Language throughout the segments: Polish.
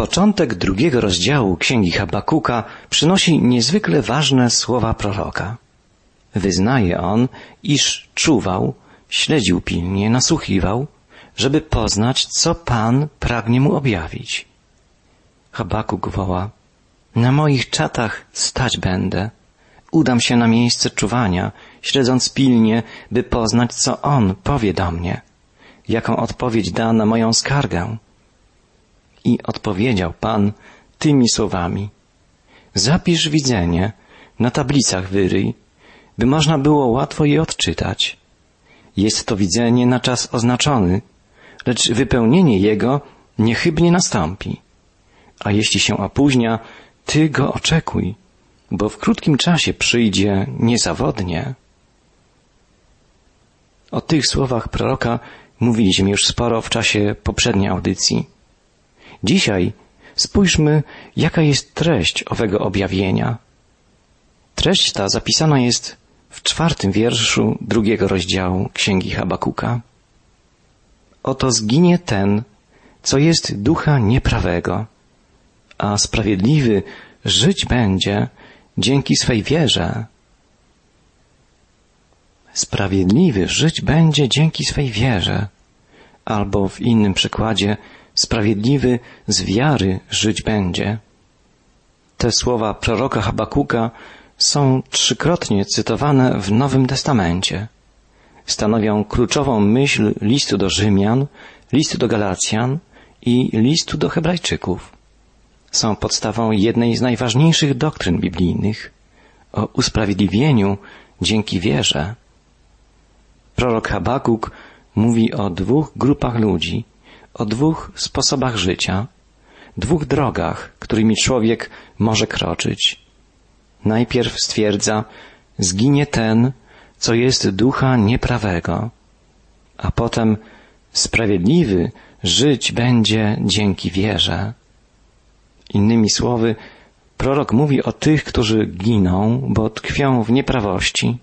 Początek drugiego rozdziału Księgi Habakuka przynosi niezwykle ważne słowa proroka. Wyznaje on, iż czuwał, śledził pilnie, nasłuchiwał, żeby poznać, co Pan pragnie mu objawić. Habakuk woła, na moich czatach stać będę, udam się na miejsce czuwania, śledząc pilnie, by poznać, co On powie do mnie, jaką odpowiedź da na moją skargę. I odpowiedział Pan tymi słowami. Zapisz widzenie, na tablicach wyryj, by można było łatwo je odczytać. Jest to widzenie na czas oznaczony, lecz wypełnienie jego niechybnie nastąpi. A jeśli się opóźnia, ty go oczekuj, bo w krótkim czasie przyjdzie niezawodnie. O tych słowach proroka mówiliśmy już sporo w czasie poprzedniej audycji. Dzisiaj spójrzmy, jaka jest treść owego objawienia. Treść ta zapisana jest w czwartym wierszu drugiego rozdziału Księgi Habakuka. Oto zginie ten, co jest ducha nieprawego, a sprawiedliwy żyć będzie dzięki swej wierze. Sprawiedliwy żyć będzie dzięki swej wierze, albo w innym przykładzie sprawiedliwy z wiary żyć będzie. Te słowa proroka Habakuka są trzykrotnie cytowane w Nowym Testamencie. Stanowią kluczową myśl listu do Rzymian, listu do Galacjan i listu do Hebrajczyków. Są podstawą jednej z najważniejszych doktryn biblijnych o usprawiedliwieniu dzięki wierze. Prorok Habakuk mówi o dwóch grupach ludzi, o dwóch sposobach życia, dwóch drogach, którymi człowiek może kroczyć. Najpierw stwierdza, zginie ten, co jest ducha nieprawego, a potem sprawiedliwy żyć będzie dzięki wierze. Innymi słowy, prorok mówi o tych, którzy giną, bo tkwią w nieprawości,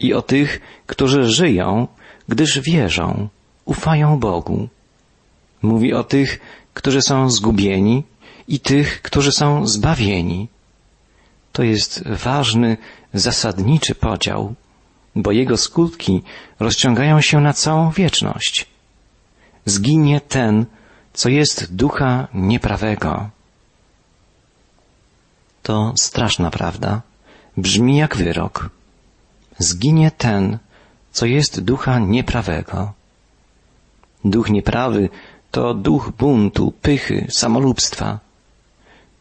i o tych, którzy żyją, gdyż wierzą, ufają Bogu. Mówi o tych, którzy są zgubieni i tych, którzy są zbawieni. To jest ważny, zasadniczy podział, bo jego skutki rozciągają się na całą wieczność. Zginie ten, co jest ducha nieprawego. To straszna prawda. Brzmi jak wyrok. Zginie ten, co jest ducha nieprawego. Duch nieprawy to duch buntu, pychy, samolubstwa.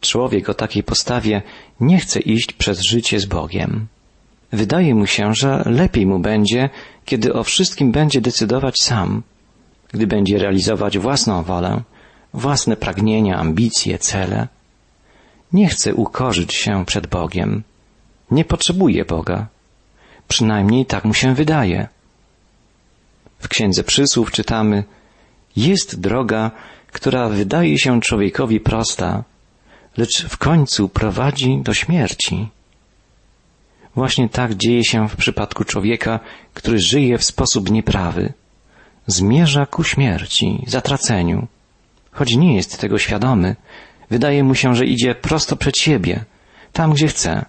Człowiek o takiej postawie nie chce iść przez życie z Bogiem. Wydaje mu się, że lepiej mu będzie, kiedy o wszystkim będzie decydować sam, gdy będzie realizować własną wolę, własne pragnienia, ambicje, cele. Nie chce ukorzyć się przed Bogiem. Nie potrzebuje Boga. Przynajmniej tak mu się wydaje. W Księdze Przysłów czytamy Jest droga, która wydaje się człowiekowi prosta, lecz w końcu prowadzi do śmierci. Właśnie tak dzieje się w przypadku człowieka, który żyje w sposób nieprawy. Zmierza ku śmierci, zatraceniu. Choć nie jest tego świadomy, wydaje mu się, że idzie prosto przed siebie, tam gdzie chce.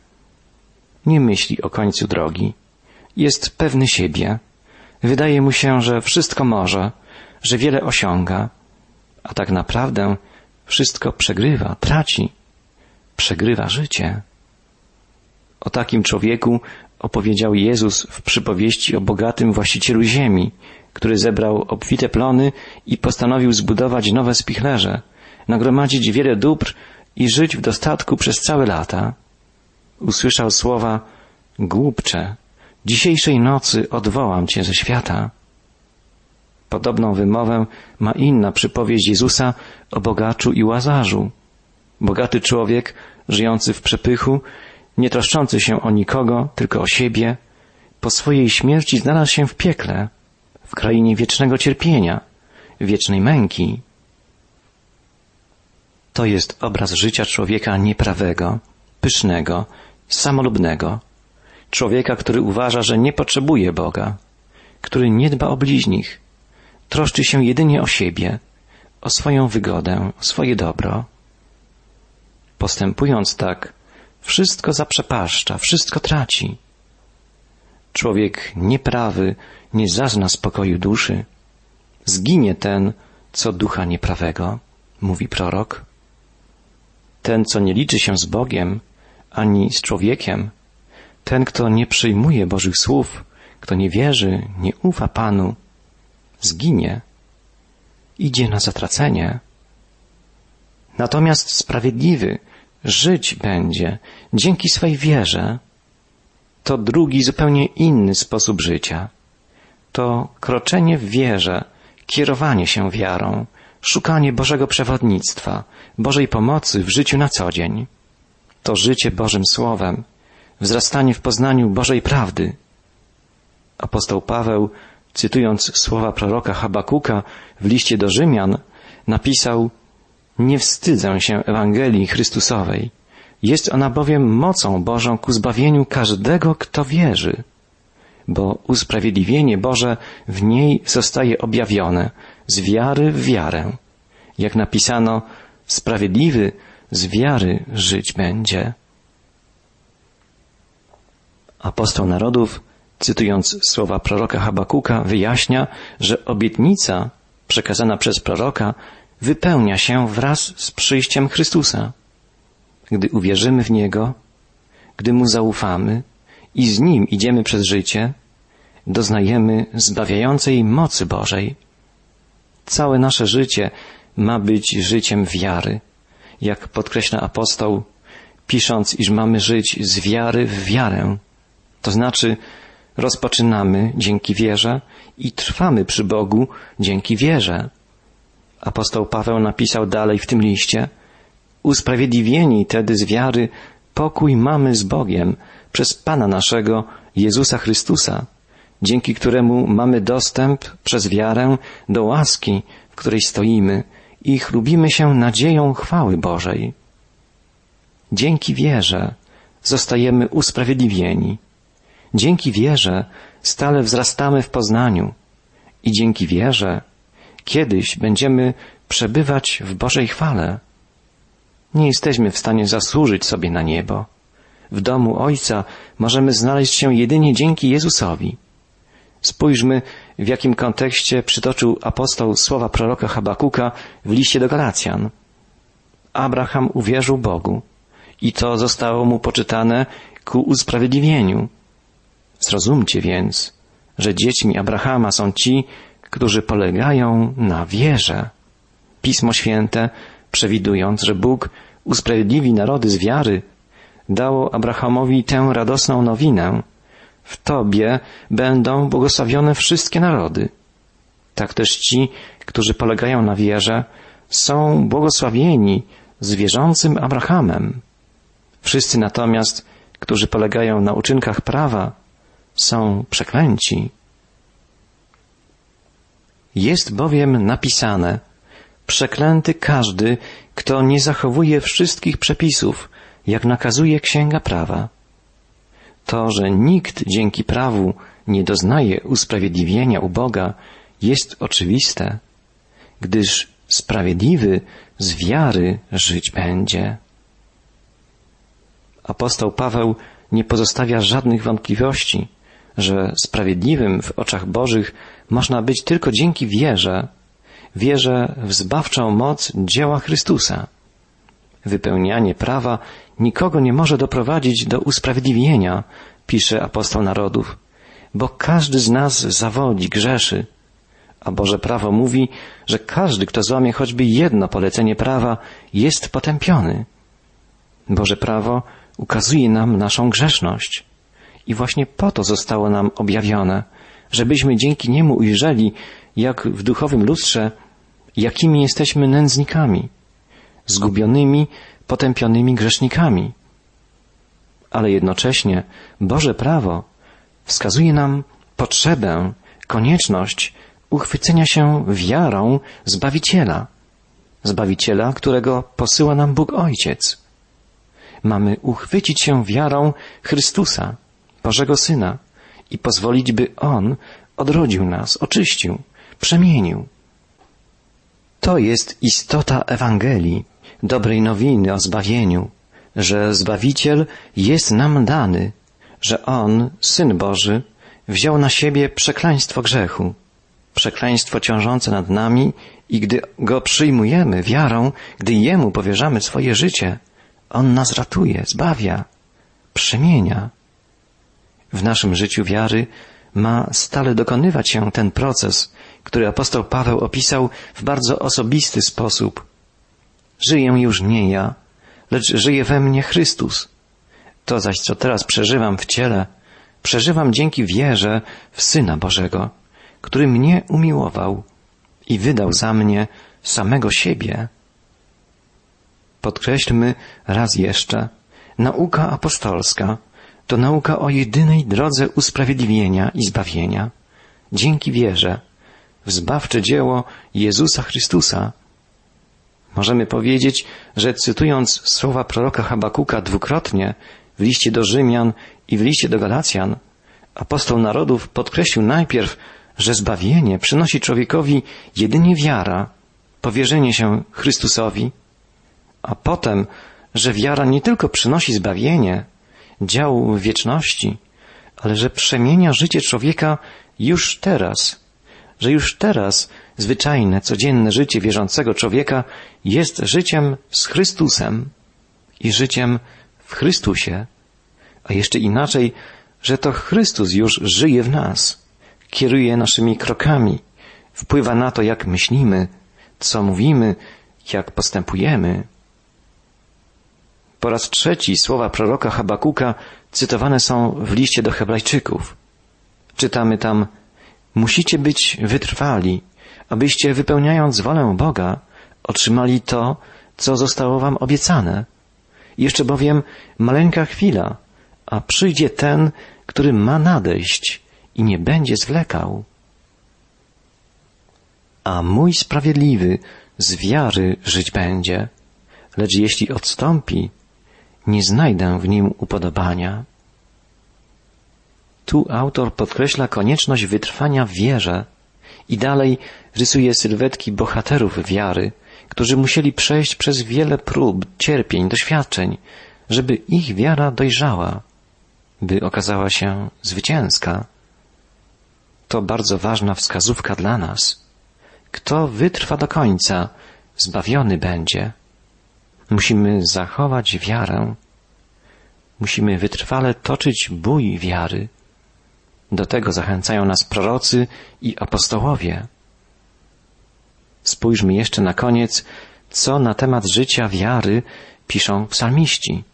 Nie myśli o końcu drogi. Jest pewny siebie. Wydaje mu się, że wszystko może, że wiele osiąga, a tak naprawdę wszystko przegrywa, traci, przegrywa życie. O takim człowieku opowiedział Jezus w przypowieści o bogatym właścicielu ziemi, który zebrał obfite plony i postanowił zbudować nowe spichlerze, nagromadzić wiele dóbr i żyć w dostatku przez całe lata. Usłyszał słowa Głupcze, dzisiejszej nocy odwołam cię ze świata. Podobną wymowę ma inna przypowieść Jezusa o bogaczu i łazarzu. Bogaty człowiek, żyjący w przepychu, nie troszczący się o nikogo, tylko o siebie, po swojej śmierci znalazł się w piekle, w krainie wiecznego cierpienia, wiecznej męki. To jest obraz życia człowieka nieprawego, pysznego, samolubnego, człowieka, który uważa, że nie potrzebuje Boga, który nie dba o bliźnich, troszczy się jedynie o siebie, o swoją wygodę, o swoje dobro. postępując tak, wszystko zaprzepaszcza, wszystko traci. Człowiek nieprawy nie zazna spokoju duszy. Zginie ten, co ducha nieprawego, mówi prorok. Ten, co nie liczy się z Bogiem, ani z człowiekiem, ten, kto nie przyjmuje Bożych słów, kto nie wierzy, nie ufa Panu, zginie, idzie na zatracenie. Natomiast sprawiedliwy żyć będzie dzięki swej wierze. To drugi, zupełnie inny sposób życia. To kroczenie w wierze, kierowanie się wiarą, szukanie Bożego przewodnictwa, Bożej pomocy w życiu na co dzień. To życie Bożym Słowem, wzrastanie w poznaniu Bożej prawdy. Apostoł Paweł, cytując słowa proroka Habakuka w liście do Rzymian, napisał Nie wstydzę się Ewangelii Chrystusowej. Jest ona bowiem mocą Bożą ku zbawieniu każdego, kto wierzy, bo usprawiedliwienie Boże w niej zostaje objawione z wiary w wiarę. Jak napisano, sprawiedliwy z wiary żyć będzie. Apostoł narodów, cytując słowa proroka Habakuka, wyjaśnia, że obietnica przekazana przez proroka wypełnia się wraz z przyjściem Chrystusa. Gdy uwierzymy w Niego, gdy Mu zaufamy i z Nim idziemy przez życie, doznajemy zbawiającej mocy Bożej. Całe nasze życie ma być życiem wiary, jak podkreśla apostoł, pisząc, iż mamy żyć z wiary w wiarę. To znaczy, rozpoczynamy dzięki wierze i trwamy przy Bogu dzięki wierze. Apostoł Paweł napisał dalej w tym liście, usprawiedliwieni tedy z wiary pokój mamy z Bogiem przez Pana naszego Jezusa Chrystusa, dzięki któremu mamy dostęp przez wiarę do łaski, w której stoimy i chlubimy się nadzieją chwały Bożej. Dzięki wierze zostajemy usprawiedliwieni. Dzięki wierze stale wzrastamy w poznaniu i dzięki wierze kiedyś będziemy przebywać w Bożej chwale. Nie jesteśmy w stanie zasłużyć sobie na niebo. W domu Ojca możemy znaleźć się jedynie dzięki Jezusowi. Spójrzmy, w jakim kontekście przytoczył apostoł słowa proroka Habakuka w liście do Galacjan. Abraham uwierzył Bogu i to zostało mu poczytane ku usprawiedliwieniu. Zrozumcie więc, że dziećmi Abrahama są ci, którzy polegają na wierze. Pismo Święte, przewidując, że Bóg usprawiedliwi narody z wiary, dało Abrahamowi tę radosną nowinę. W Tobie będą błogosławione wszystkie narody. Tak też ci, którzy polegają na wierze, są błogosławieni z wierzącym Abrahamem. Wszyscy natomiast, którzy polegają na uczynkach prawa, są przeklęci. Jest bowiem napisane, przeklęty każdy, kto nie zachowuje wszystkich przepisów, jak nakazuje Księga Prawa. To, że nikt dzięki prawu nie doznaje usprawiedliwienia u Boga, jest oczywiste, gdyż sprawiedliwy z wiary żyć będzie. Apostoł Paweł nie pozostawia żadnych wątpliwości, że sprawiedliwym w oczach Bożych można być tylko dzięki wierze, wierze w zbawczą moc dzieła Chrystusa. Wypełnianie prawa nikogo nie może doprowadzić do usprawiedliwienia, pisze apostoł narodów, bo każdy z nas zawodzi, grzeszy. A Boże prawo mówi, że każdy, kto złamie choćby jedno polecenie prawa, jest potępiony. Boże prawo ukazuje nam naszą grzeszność. I właśnie po to zostało nam objawione, żebyśmy dzięki niemu ujrzeli, jak w duchowym lustrze, jakimi jesteśmy nędznikami, zgubionymi, potępionymi grzesznikami. Ale jednocześnie Boże prawo wskazuje nam potrzebę, konieczność uchwycenia się wiarą Zbawiciela, Zbawiciela, którego posyła nam Bóg Ojciec. Mamy uchwycić się wiarą Chrystusa, Bożego Syna i pozwolić, by On odrodził nas, oczyścił, przemienił. To jest istota Ewangelii, dobrej nowiny o zbawieniu, że Zbawiciel jest nam dany, że On, Syn Boży, wziął na siebie przekleństwo grzechu, przekleństwo ciążące nad nami i gdy Go przyjmujemy wiarą, gdy Jemu powierzamy swoje życie, On nas ratuje, zbawia, przemienia. W naszym życiu wiary ma stale dokonywać się ten proces, który apostoł Paweł opisał w bardzo osobisty sposób. Żyję już nie ja, lecz żyje we mnie Chrystus. To zaś, co teraz przeżywam w ciele, przeżywam dzięki wierze w Syna Bożego, który mnie umiłował i wydał za mnie samego siebie. Podkreślmy raz jeszcze, nauka apostolska to nauka o jedynej drodze usprawiedliwienia i zbawienia, dzięki wierze w zbawcze dzieło Jezusa Chrystusa. Możemy powiedzieć, że cytując słowa proroka Habakuka dwukrotnie w liście do Rzymian i w liście do Galacjan, apostoł narodów podkreślił najpierw, że zbawienie przynosi człowiekowi jedynie wiara, powierzenie się Chrystusowi, a potem, że wiara nie tylko przynosi zbawienie, dział wieczności, ale że przemienia życie człowieka już teraz, że już teraz zwyczajne, codzienne życie wierzącego człowieka jest życiem z Chrystusem i życiem w Chrystusie, a jeszcze inaczej, że to Chrystus już żyje w nas, kieruje naszymi krokami, wpływa na to, jak myślimy, co mówimy, jak postępujemy. Po raz trzeci słowa proroka Habakuka cytowane są w liście do Hebrajczyków. Czytamy tam, musicie być wytrwali, abyście wypełniając wolę Boga, otrzymali to, co zostało wam obiecane. Jeszcze bowiem maleńka chwila, a przyjdzie ten, który ma nadejść i nie będzie zwlekał. A mój sprawiedliwy z wiary żyć będzie, lecz jeśli odstąpi, nie znajdę w nim upodobania. Tu autor podkreśla konieczność wytrwania w wierze i dalej rysuje sylwetki bohaterów wiary, którzy musieli przejść przez wiele prób, cierpień, doświadczeń, żeby ich wiara dojrzała, by okazała się zwycięska. To bardzo ważna wskazówka dla nas. Kto wytrwa do końca, zbawiony będzie. Musimy zachować wiarę. Musimy wytrwale toczyć bój wiary. Do tego zachęcają nas prorocy i apostołowie. Spójrzmy jeszcze na koniec, co na temat życia wiary piszą psalmiści.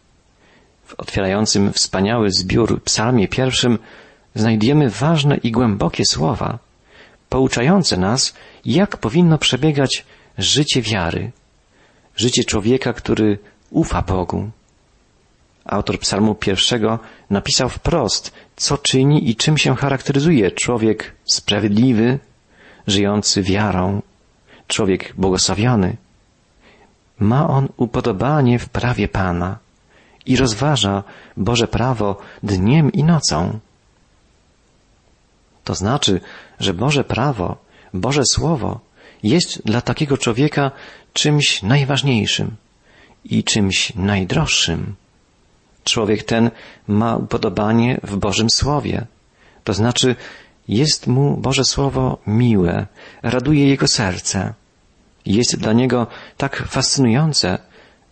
W otwierającym wspaniały zbiór psalmie pierwszym znajdziemy ważne i głębokie słowa, pouczające nas, jak powinno przebiegać życie wiary, życie człowieka, który ufa Bogu. Autor psalmu pierwszego napisał wprost, co czyni i czym się charakteryzuje człowiek sprawiedliwy, żyjący wiarą, człowiek błogosławiony. Ma on upodobanie w prawie Pana i rozważa Boże prawo dniem i nocą. To znaczy, że Boże prawo, Boże Słowo jest dla takiego człowieka czymś najważniejszym i czymś najdroższym. Człowiek ten ma upodobanie w Bożym Słowie. To znaczy, jest mu Boże Słowo miłe, raduje jego serce. Jest dla niego tak fascynujące,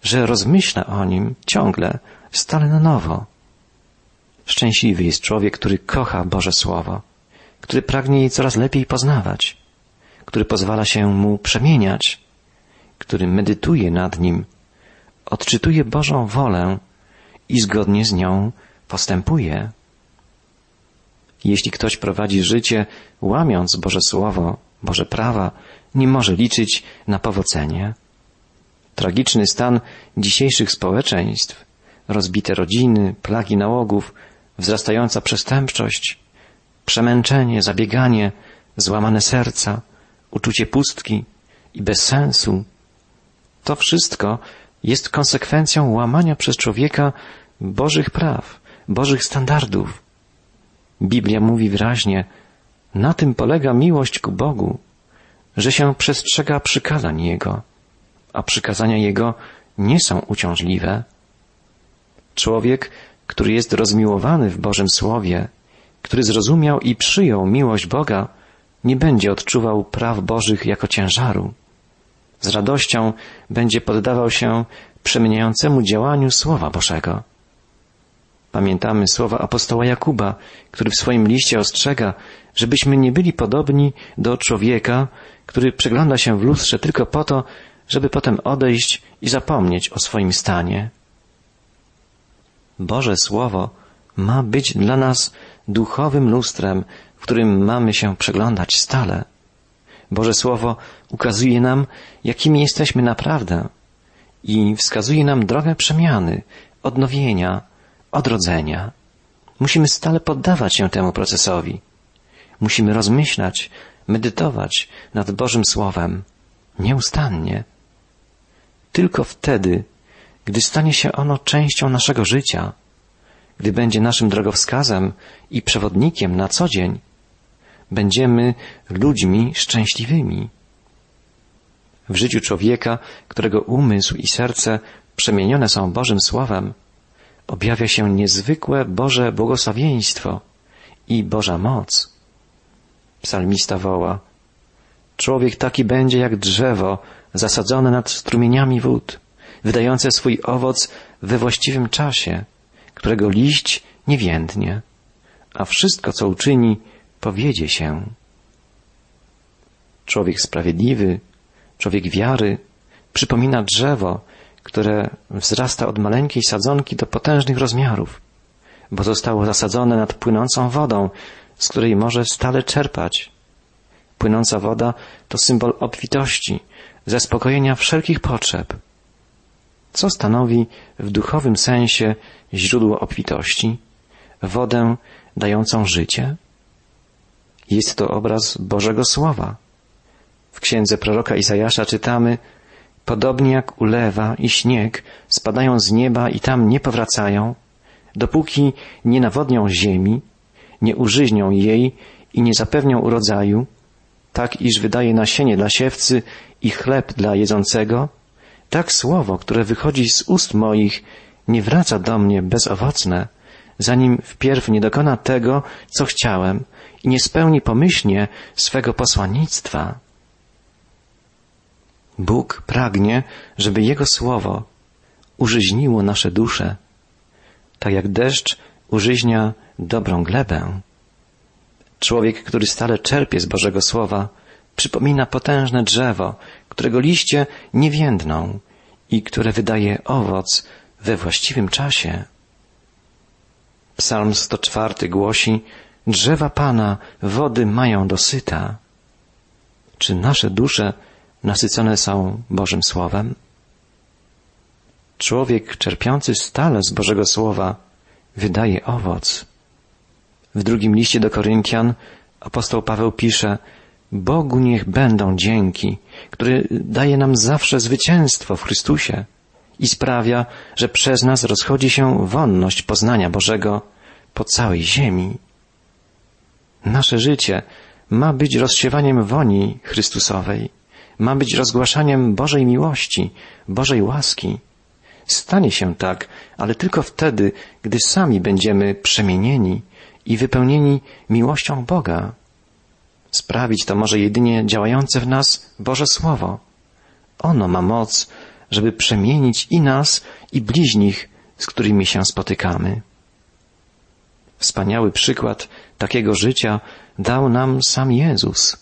że rozmyśla o nim ciągle, stale na nowo. Szczęśliwy jest człowiek, który kocha Boże Słowo, który pragnie je coraz lepiej poznawać, który pozwala się mu przemieniać, który medytuje nad nim, odczytuje Bożą wolę i zgodnie z nią postępuje. Jeśli ktoś prowadzi życie łamiąc Boże Słowo, Boże prawa, nie może liczyć na powodzenie. Tragiczny stan dzisiejszych społeczeństw, rozbite rodziny, plagi nałogów, wzrastająca przestępczość, przemęczenie, zabieganie, złamane serca, uczucie pustki i bezsensu, to wszystko jest konsekwencją łamania przez człowieka Bożych praw, Bożych standardów. Biblia mówi wyraźnie, na tym polega miłość ku Bogu, że się przestrzega przykazań Jego, a przykazania Jego nie są uciążliwe. Człowiek, który jest rozmiłowany w Bożym Słowie, który zrozumiał i przyjął miłość Boga, nie będzie odczuwał praw Bożych jako ciężaru. Z radością będzie poddawał się przemieniającemu działaniu Słowa Bożego. Pamiętamy słowa apostoła Jakuba, który w swoim liście ostrzega, żebyśmy nie byli podobni do człowieka, który przegląda się w lustrze tylko po to, żeby potem odejść i zapomnieć o swoim stanie. Boże Słowo ma być dla nas duchowym lustrem, w którym mamy się przeglądać stale. Boże Słowo ukazuje nam, jakimi jesteśmy naprawdę i wskazuje nam drogę przemiany, odnowienia, odrodzenia. Musimy stale poddawać się temu procesowi. Musimy rozmyślać, medytować nad Bożym Słowem nieustannie. Tylko wtedy, gdy stanie się ono częścią naszego życia, gdy będzie naszym drogowskazem i przewodnikiem na co dzień, będziemy ludźmi szczęśliwymi. W życiu człowieka, którego umysł i serce przemienione są Bożym Słowem, objawia się niezwykłe Boże błogosławieństwo i Boża moc. Psalmista woła, człowiek taki będzie jak drzewo zasadzone nad strumieniami wód, wydające swój owoc we właściwym czasie, którego liść nie więdnie, a wszystko, co uczyni, powiedzie się. Człowiek sprawiedliwy, człowiek wiary, przypomina drzewo, które wzrasta od maleńkiej sadzonki do potężnych rozmiarów, bo zostało zasadzone nad płynącą wodą, z której może stale czerpać. Płynąca woda to symbol obfitości, zaspokojenia wszelkich potrzeb. Co stanowi w duchowym sensie źródło obfitości? Wodę dającą życie? Jest to obraz Bożego Słowa. W księdze proroka Izajasza czytamy Podobnie jak ulewa i śnieg spadają z nieba i tam nie powracają, dopóki nie nawodnią ziemi, nie użyźnią jej i nie zapewnią urodzaju, tak iż wydaje nasienie dla siewcy i chleb dla jedzącego, tak słowo, które wychodzi z ust moich, nie wraca do mnie bezowocne, zanim wpierw nie dokona tego, co chciałem i nie spełni pomyślnie swego posłannictwa. Bóg pragnie, żeby Jego Słowo użyźniło nasze dusze, tak jak deszcz użyźnia dobrą glebę. Człowiek, który stale czerpie z Bożego Słowa, przypomina potężne drzewo, którego liście nie więdną i które wydaje owoc we właściwym czasie. Psalm 104 głosi, drzewa Pana wody mają dosyta. Czy nasze dusze nasycone są Bożym Słowem? Człowiek czerpiący stale z Bożego Słowa wydaje owoc. W drugim liście do Koryntian apostoł Paweł pisze, Bogu niech będą dzięki, który daje nam zawsze zwycięstwo w Chrystusie i sprawia, że przez nas rozchodzi się wonność poznania Bożego po całej ziemi. Nasze życie ma być rozsiewaniem woni Chrystusowej ma być rozgłaszaniem Bożej miłości, Bożej łaski. Stanie się tak, ale tylko wtedy, gdy sami będziemy przemienieni i wypełnieni miłością Boga. Sprawić to może jedynie działające w nas Boże Słowo. Ono ma moc, żeby przemienić i nas, i bliźnich, z którymi się spotykamy. Wspaniały przykład takiego życia dał nam sam Jezus.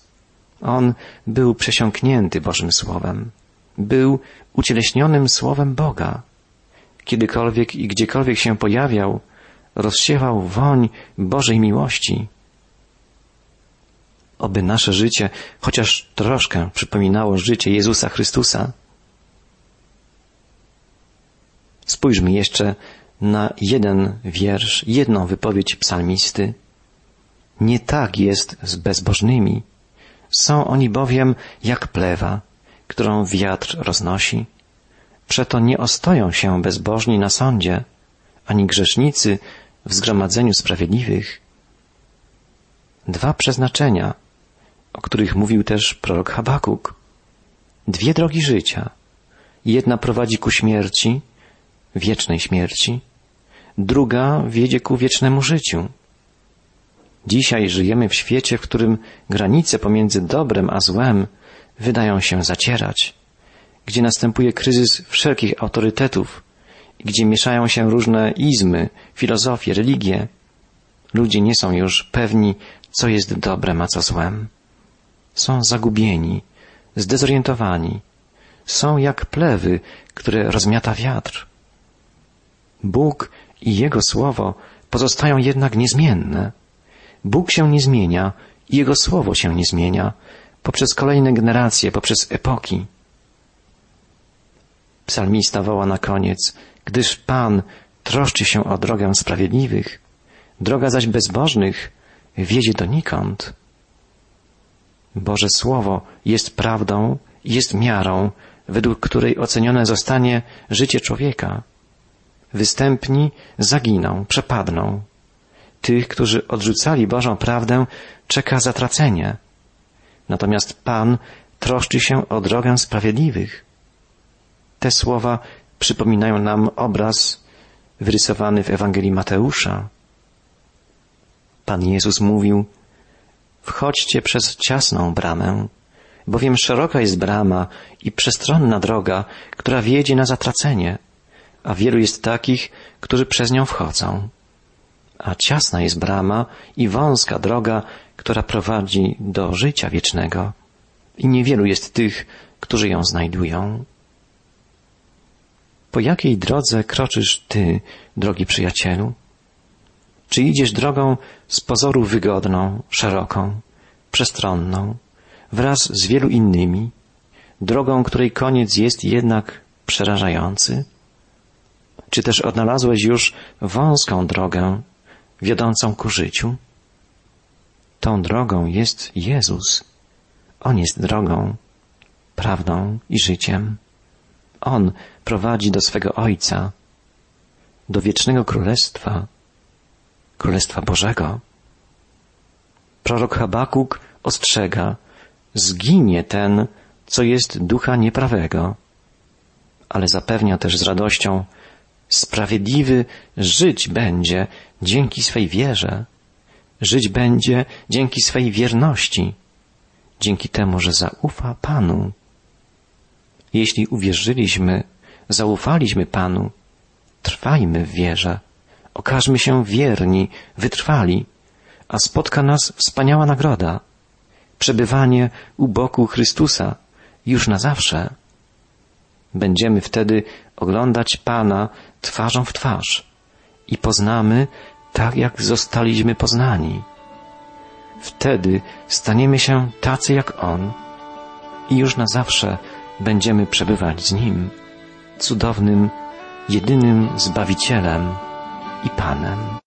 On był przesiąknięty Bożym Słowem. Był ucieleśnionym Słowem Boga. Kiedykolwiek i gdziekolwiek się pojawiał, rozsiewał woń Bożej miłości. Oby nasze życie chociaż troszkę przypominało życie Jezusa Chrystusa. Spójrzmy jeszcze na jeden wiersz, jedną wypowiedź psalmisty. Nie tak jest z bezbożnymi, są oni bowiem jak plewa, którą wiatr roznosi. Przeto nie ostoją się bezbożni na sądzie, ani grzesznicy w zgromadzeniu sprawiedliwych. Dwa przeznaczenia, o których mówił też prorok Habakuk. Dwie drogi życia. Jedna prowadzi ku śmierci, wiecznej śmierci, druga wiedzie ku wiecznemu życiu. Dzisiaj żyjemy w świecie, w którym granice pomiędzy dobrem a złem wydają się zacierać, gdzie następuje kryzys wszelkich autorytetów, gdzie mieszają się różne izmy, filozofie, religie. Ludzie nie są już pewni, co jest dobrem, a co złem. Są zagubieni, zdezorientowani. Są jak plewy, które rozmiata wiatr. Bóg i Jego Słowo pozostają jednak niezmienne. Bóg się nie zmienia i Jego Słowo się nie zmienia poprzez kolejne generacje, poprzez epoki. Psalmista woła na koniec, gdyż Pan troszczy się o drogę sprawiedliwych, droga zaś bezbożnych wiedzie donikąd. Boże Słowo jest prawdą, jest miarą, według której ocenione zostanie życie człowieka. Występni zaginą, przepadną. Tych, którzy odrzucali Bożą prawdę, czeka zatracenie. Natomiast Pan troszczy się o drogę sprawiedliwych. Te słowa przypominają nam obraz wyrysowany w Ewangelii Mateusza. Pan Jezus mówił, wchodźcie przez ciasną bramę, bowiem szeroka jest brama i przestronna droga, która wiedzie na zatracenie, a wielu jest takich, którzy przez nią wchodzą. A ciasna jest brama i wąska droga, która prowadzi do życia wiecznego, i niewielu jest tych, którzy ją znajdują. Po jakiej drodze kroczysz ty, drogi przyjacielu? Czy idziesz drogą z pozoru wygodną, szeroką, przestronną, wraz z wielu innymi, drogą, której koniec jest jednak przerażający? Czy też odnalazłeś już wąską drogę, wiodącą ku życiu? Tą drogą jest Jezus. On jest drogą, prawdą i życiem. On prowadzi do swego Ojca, do wiecznego królestwa, królestwa Bożego. Prorok Habakuk ostrzega, zginie ten, co jest ducha nieprawego, ale zapewnia też z radością, sprawiedliwy żyć będzie dzięki swej wierze, żyć będzie dzięki swej wierności, dzięki temu, że zaufa Panu. Jeśli uwierzyliśmy, zaufaliśmy Panu, trwajmy w wierze, okażmy się wierni, wytrwali, a spotka nas wspaniała nagroda przebywanie u boku Chrystusa już na zawsze. Będziemy wtedy oglądać Pana twarzą w twarz i poznamy tak, jak zostaliśmy poznani. Wtedy staniemy się tacy jak On i już na zawsze będziemy przebywać z Nim, cudownym, jedynym Zbawicielem i Panem.